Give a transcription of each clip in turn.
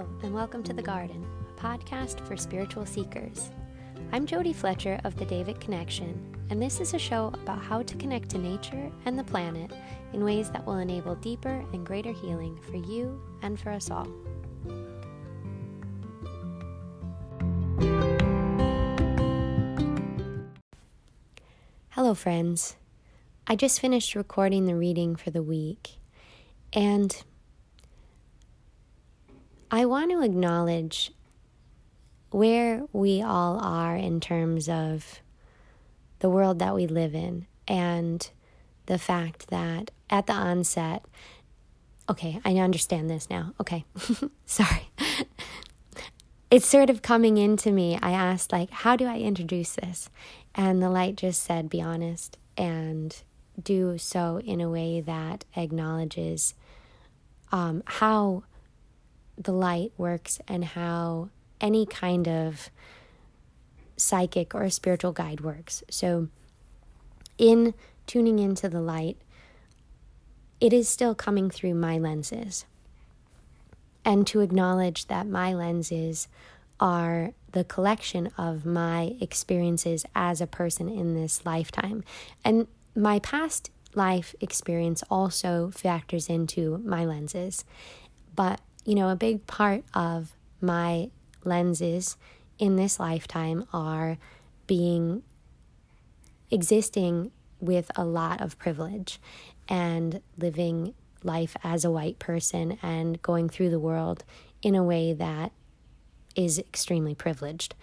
And welcome to The Garden, a podcast for spiritual seekers. I'm Jodie Fletcher of the Deva Connection, and this is a show about how to connect to nature and the planet in ways that will enable deeper and greater healing for you and for us all. Hello, friends. I just finished recording the reading for the week, and I want to acknowledge where we all are in terms of the world that we live in and the fact that at the onset, okay, I understand this now. Okay, sorry. it's sort of coming into me. I asked, like, how do I introduce this? And the light just said, be honest and do so in a way that acknowledges um, how the light works and how any kind of psychic or spiritual guide works. So, in tuning into the light, it is still coming through my lenses. And to acknowledge that my lenses are the collection of my experiences as a person in this lifetime. And my past life experience also factors into my lenses. But you know, a big part of my lenses in this lifetime are being existing with a lot of privilege and living life as a white person and going through the world in a way that is extremely privileged.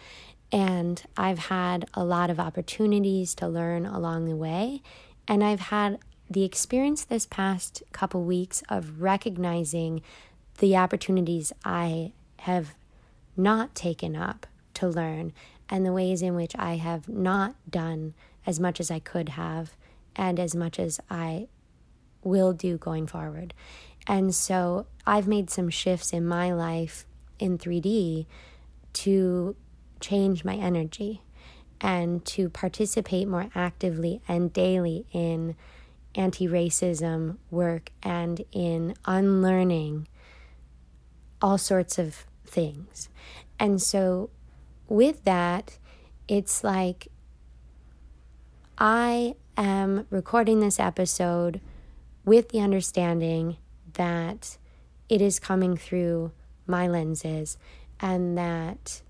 And I've had a lot of opportunities to learn along the way. And I've had the experience this past couple weeks of recognizing the opportunities I have not taken up to learn and the ways in which I have not done as much as I could have and as much as I will do going forward. And so I've made some shifts in my life in 3D to change my energy and to participate more actively and daily in anti racism work and in unlearning all sorts of things. And so, with that, it's like I am recording this episode with the understanding that it is coming through my lenses and that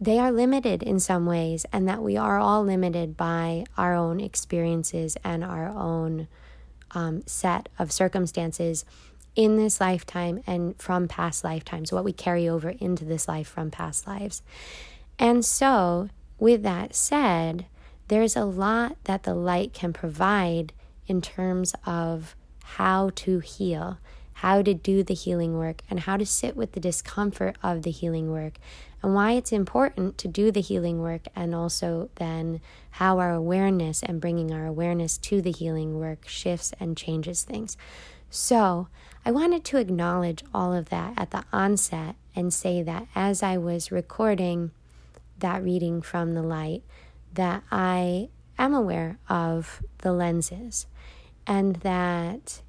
they are limited in some ways, and that we are all limited by our own experiences and our own um, set of circumstances in this lifetime and from past lifetimes, what we carry over into this life from past lives. And so, with that said, there's a lot that the light can provide in terms of how to heal, how to do the healing work, and how to sit with the discomfort of the healing work, and why it's important to do the healing work, and also then how our awareness and bringing our awareness to the healing work shifts and changes things. So, I wanted to acknowledge all of that at the onset and say that as I was recording that reading from the light, that I am aware of the lenses and that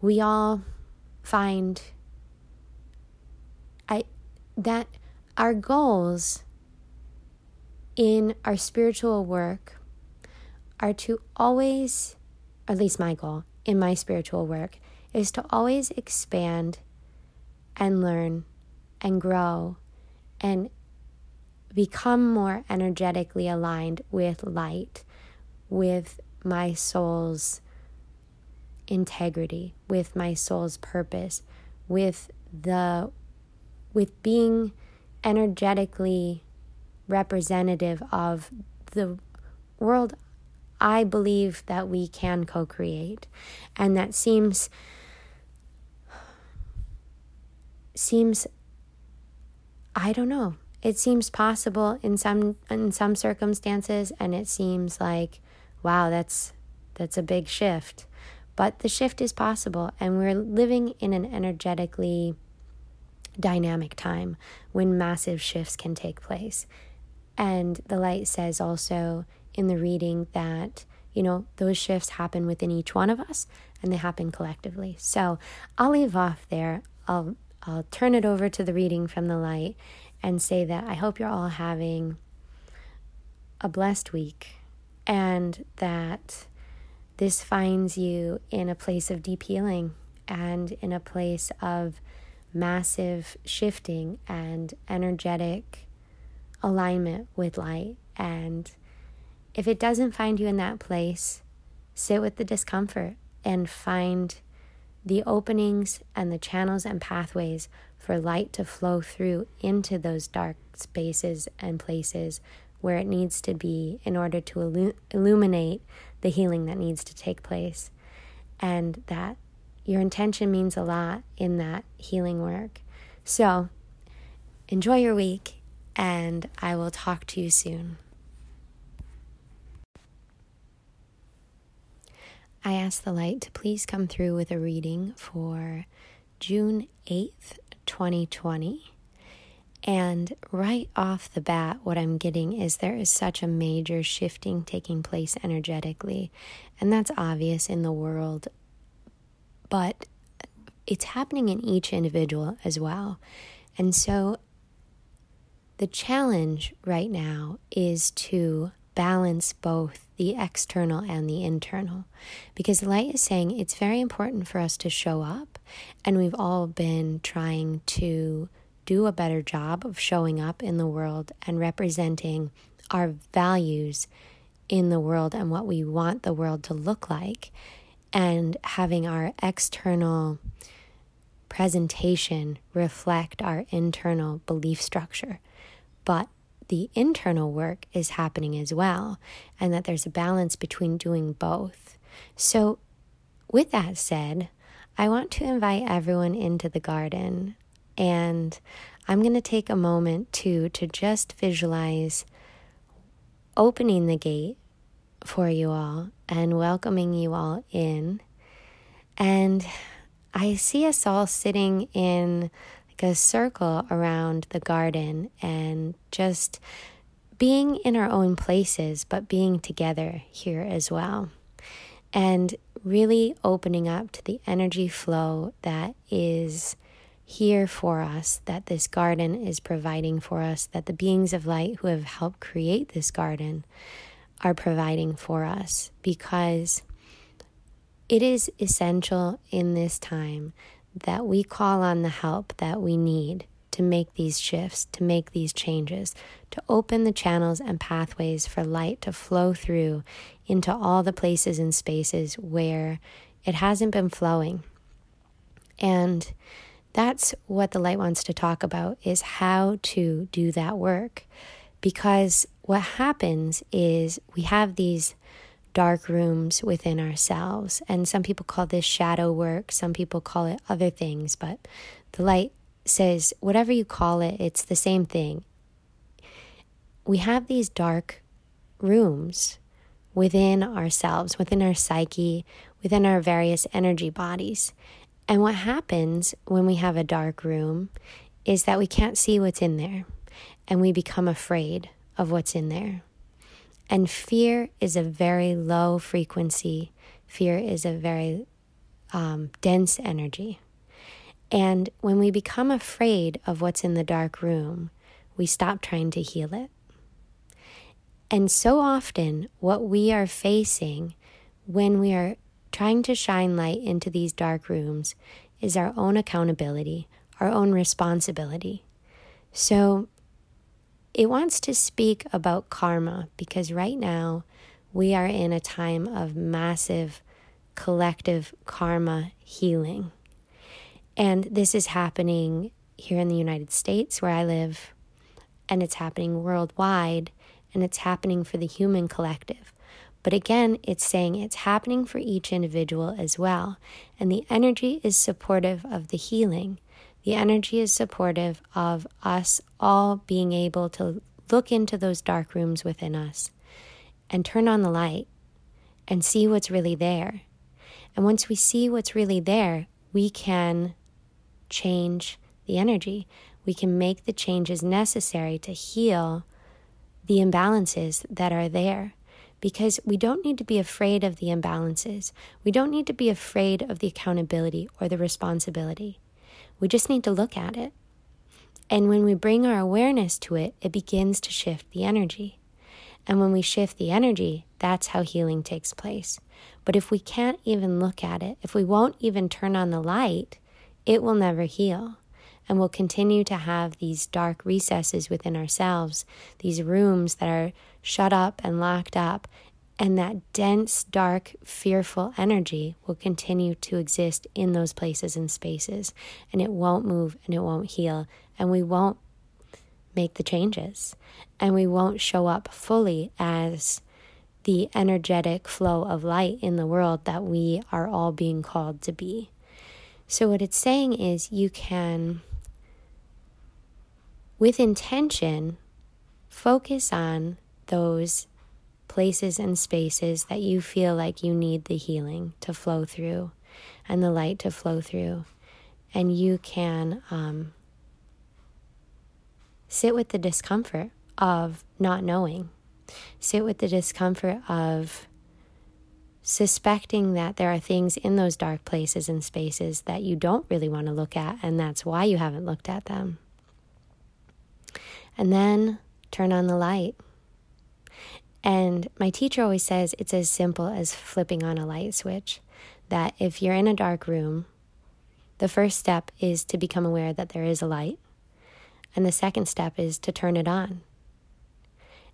we all find I that our goals in our spiritual work are to always, at least my goal in my spiritual work, is to always expand and learn and grow and become more energetically aligned with light, with my soul's integrity, with my soul's purpose, with the with being energetically representative of the world I believe that we can co-create. And that seems seems I don't know. It seems possible in some in some circumstances and it seems like wow, that's that's a big shift. But the shift is possible and we're living in an energetically dynamic time when massive shifts can take place. And the light says also in the reading that, you know, those shifts happen within each one of us and they happen collectively. So I'll leave off there. I'll I'll turn it over to the reading from the light and say that I hope you're all having a blessed week and that this finds you in a place of deep healing and in a place of massive shifting and energetic alignment with light. And if it doesn't find you in that place, sit with the discomfort and find the openings and the channels and pathways for light to flow through into those dark spaces and places where it needs to be in order to illu- illuminate the healing that needs to take place. And that your intention means a lot in that healing work. So, enjoy your week, and I will talk to you soon. I ask the light to please come through with a reading for June 8th, 2020. And right off the bat, what I'm getting is there is such a major shifting taking place energetically. And that's obvious in the world, but it's happening in each individual as well. And so the challenge right now is to balance both the external and the internal. Because light is saying it's very important for us to show up, and we've all been trying to do a better job of showing up in the world and representing our values in the world and what we want the world to look like, and having our external presentation reflect our internal belief structure. But the internal work is happening as well, and that there's a balance between doing both. So, with that said, I want to invite everyone into the garden, and I'm going to take a moment to to just visualize opening the gate for you all and welcoming you all in. And I see us all sitting in like a circle around the garden and just being in our own places, but being together here as well. And really opening up to the energy flow that is here for us, that this garden is providing for us, that the beings of light who have helped create this garden are providing for us because it is essential in this time that we call on the help that we need to make these shifts, to make these changes, to open the channels and pathways for light to flow through into all the places and spaces where it hasn't been flowing. And that's what the light wants to talk about is how to do that work. Because what happens is we have these dark rooms within ourselves. And some people call this shadow work, some people call it other things, but the light says, whatever you call it, it's the same thing. We have these dark rooms within ourselves, within our psyche, within our various energy bodies. And what happens when we have a dark room is that we can't see what's in there and we become afraid of what's in there. And fear is a very low frequency, fear is a very um, dense energy. And when we become afraid of what's in the dark room, we stop trying to heal it. And so often, what we are facing when we are trying to shine light into these dark rooms is our own accountability, our own responsibility. So, it wants to speak about karma because right now we are in a time of massive collective karma healing. And this is happening here in the United States where I live, and it's happening worldwide, and it's happening for the human collective. But again, it's saying it's happening for each individual as well. And the energy is supportive of the healing. The energy is supportive of us all being able to look into those dark rooms within us and turn on the light and see what's really there. And once we see what's really there, we can change the energy. We can make the changes necessary to heal the imbalances that are there because we don't need to be afraid of the imbalances. We don't need to be afraid of the accountability or the responsibility. We just need to look at it. And when we bring our awareness to it, it begins to shift the energy. And when we shift the energy, that's how healing takes place. But if we can't even look at it, if we won't even turn on the light, it will never heal. And we'll continue to have these dark recesses within ourselves, these rooms that are shut up and locked up. And that dense, dark, fearful energy will continue to exist in those places and spaces. And it won't move and it won't heal. And we won't make the changes. And we won't show up fully as the energetic flow of light in the world that we are all being called to be. So, what it's saying is you can, with intention, focus on those places and spaces that you feel like you need the healing to flow through and the light to flow through. And you can um, sit with the discomfort of not knowing, sit with the discomfort of suspecting that there are things in those dark places and spaces that you don't really want to look at, and that's why you haven't looked at them. And then turn on the light. And my teacher always says it's as simple as flipping on a light switch. That if you're in a dark room, the first step is to become aware that there is a light. And the second step is to turn it on.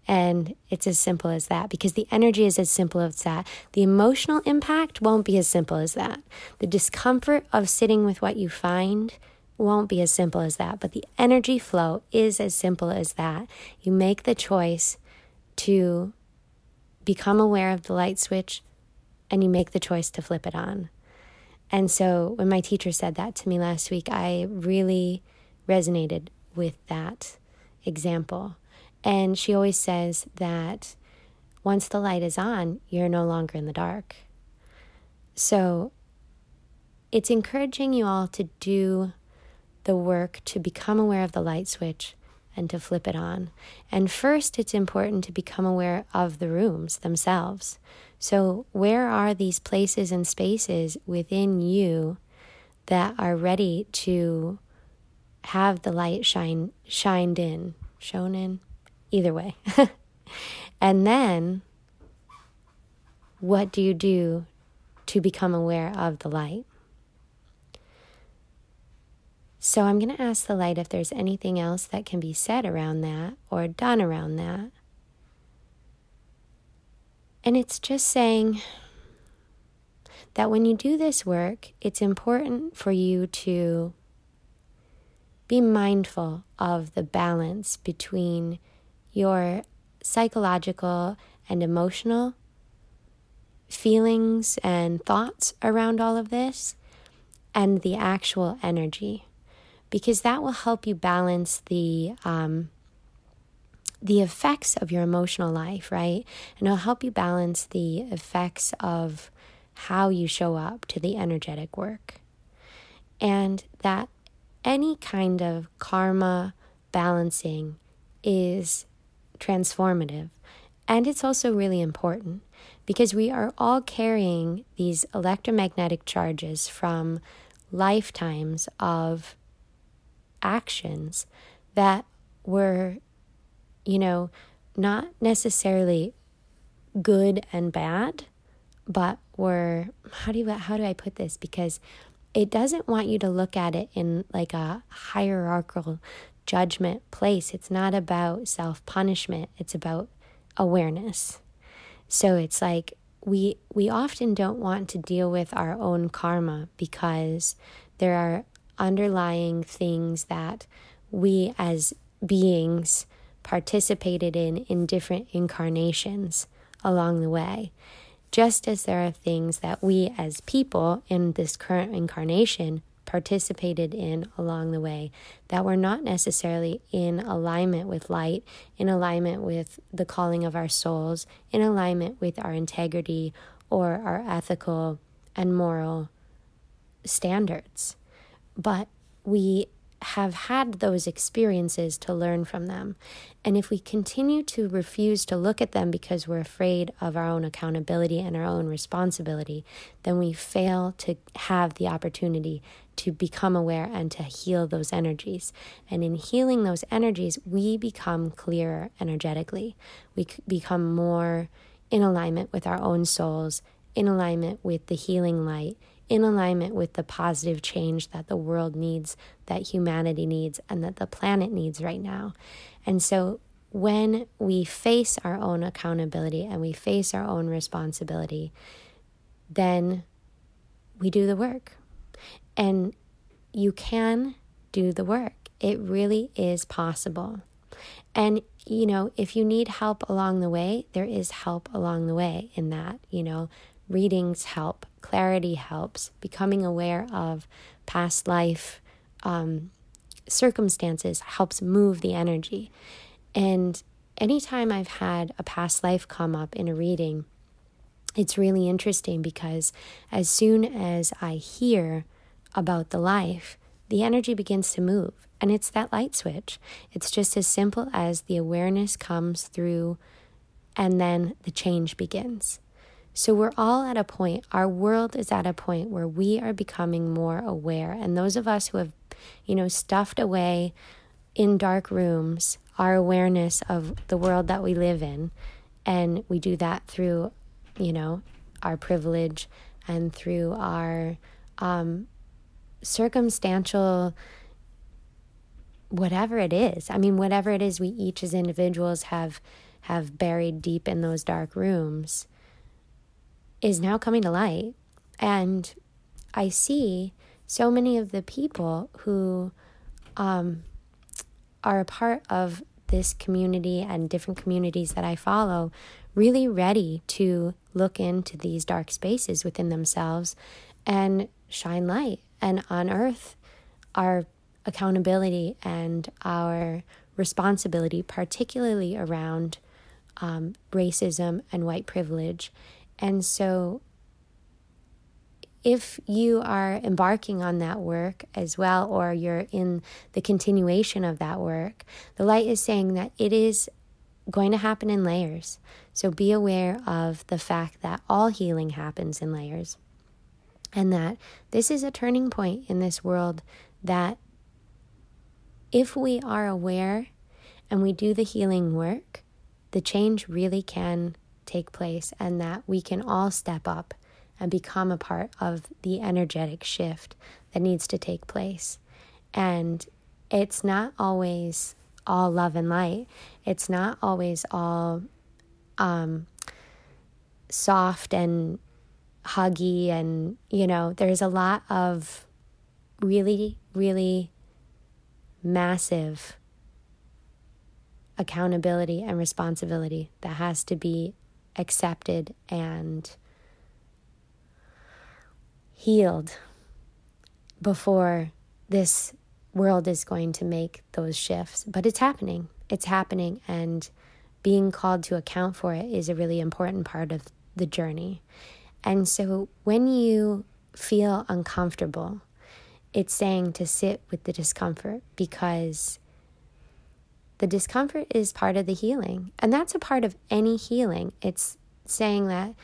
And it's as simple as that because the energy is as simple as that. The emotional impact won't be as simple as that. The discomfort of sitting with what you find won't be as simple as that. But the energy flow is as simple as that. You make the choice to become aware of the light switch and you make the choice to flip it on. And so when my teacher said that to me last week, I really resonated with that example. And she always says that once the light is on, you're no longer in the dark. So it's encouraging you all to do the work to become aware of the light switch and to flip it on. And first, it's important to become aware of the rooms themselves. So, where are these places and spaces within you that are ready to have the light shine shined in, shown in, either way. and then what do you do to become aware of the light? So I'm going to ask the light if there's anything else that can be said around that or done around that. And it's just saying that when you do this work, it's important for you to be mindful of the balance between your psychological and emotional feelings and thoughts around all of this and the actual energy because that will help you balance the um, the effects of your emotional life right and it'll help you balance the effects of how you show up to the energetic work and that any kind of karma balancing is transformative. And it's also really important because we are all carrying these electromagnetic charges from lifetimes of actions that were, you know, not necessarily good and bad, but were how do you how do I put this? Because it doesn't want you to look at it in like a hierarchical judgment place. It's not about self punishment, it's about awareness. So it's like we we often don't want to deal with our own karma because there are underlying things that we as beings participated in in different incarnations along the way. Just as there are things that we as people in this current incarnation participated in along the way that were not necessarily in alignment with light, in alignment with the calling of our souls, in alignment with our integrity or our ethical and moral standards. But we have had those experiences to learn from them. And if we continue to refuse to look at them because we're afraid of our own accountability and our own responsibility, then we fail to have the opportunity to become aware and to heal those energies. And in healing those energies, we become clearer energetically. We become more in alignment with our own souls, in alignment with the healing light, in alignment with the positive change that the world needs, that humanity needs, and that the planet needs right now. And so when we face our own accountability and we face our own responsibility, then we do the work. And you can do the work. It really is possible. And, you know, if you need help along the way, there is help along the way in that, you know, readings help, clarity helps, becoming aware of past life um, circumstances helps move the energy. And anytime I've had a past life come up in a reading, it's really interesting because as soon as I hear about the life, the energy begins to move. And it's that light switch. It's just as simple as the awareness comes through and then the change begins. So we're all at a point, our world is at a point where we are becoming more aware. And those of us who have, you know, stuffed away in dark rooms our awareness of the world that we live in, and we do that through, you know, our privilege and through our um, circumstantial whatever it is. I mean whatever it is we each as individuals have have buried deep in those dark rooms is now coming to light. And I see so many of the people who um, are a part of this community and different communities that I follow really ready to look into these dark spaces within themselves and shine light and unearth our accountability and our responsibility, particularly around um, racism and white privilege and so, if you are embarking on that work as well, or you're in the continuation of that work, the light is saying that it is going to happen in layers. So be aware of the fact that all healing happens in layers. And that this is a turning point in this world that if we are aware and we do the healing work, the change really can take place and that we can all step up and become a part of the energetic shift that needs to take place. And it's not always all love and light, it's not always all um, soft and huggy, and you know, there's a lot of really, really massive accountability and responsibility that has to be accepted and healed before this world is going to make those shifts. But it's happening. It's happening. And being called to account for it is a really important part of the journey. And so when you feel uncomfortable, it's saying to sit with the discomfort because the discomfort is part of the healing. And that's a part of any healing. It's saying that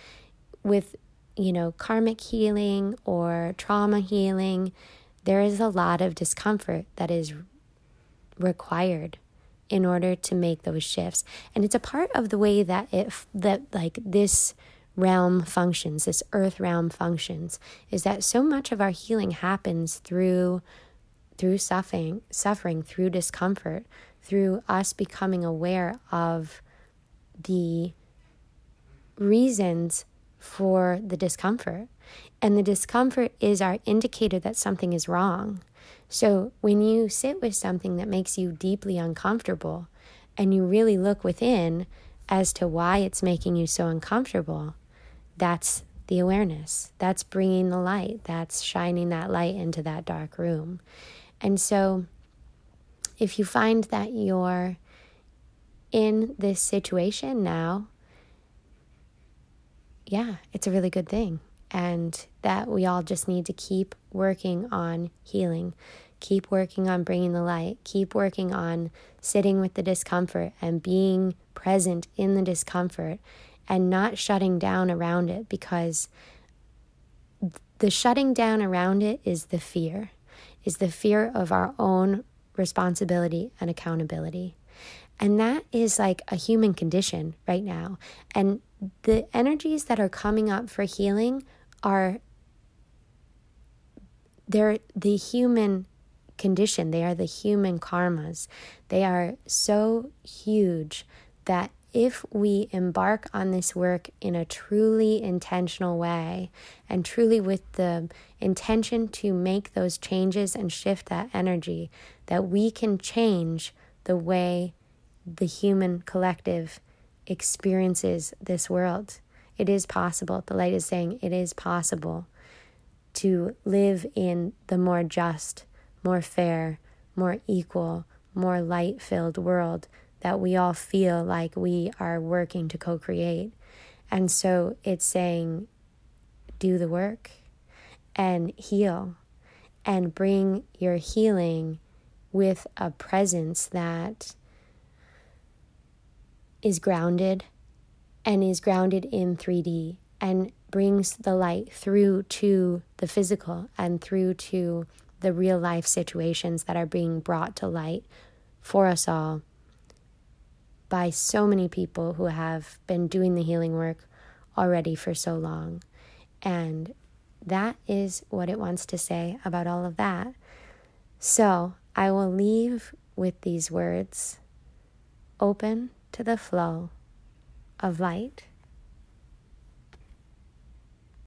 with, you know, karmic healing or trauma healing, there is a lot of discomfort that is required in order to make those shifts. And it's a part of the way that it that like this realm functions, this earth realm functions, is that so much of our healing happens through through suffering, suffering through discomfort, through us becoming aware of the reasons for the discomfort. And the discomfort is our indicator that something is wrong. So when you sit with something that makes you deeply uncomfortable and you really look within as to why it's making you so uncomfortable, that's the awareness. That's bringing the light. That's shining that light into that dark room. And so if you find that you're in this situation now, yeah, it's a really good thing. And that we all just need to keep working on healing, Keep working on bringing the light. Keep working on sitting with the discomfort and being present in the discomfort and not shutting down around it because the shutting down around it is the fear, is the fear of our own responsibility and accountability. And that is like a human condition right now. And the energies that are coming up for healing are they're the human condition. They are the human karmas. They are so huge that if we embark on this work in a truly intentional way and truly with the intention to make those changes and shift that energy, that we can change the way the human collective experiences this world. It is possible. The light is saying it is possible to live in the more just, more fair, more equal, more light filled world that we all feel like we are working to co create. And so it's saying, do the work and heal and bring your healing with a presence that is grounded and is grounded in 3D and brings the light through to the physical and through to the real life situations that are being brought to light for us all by so many people who have been doing the healing work already for so long. And that is what it wants to say about all of that. So I will leave with these words open to the flow of light.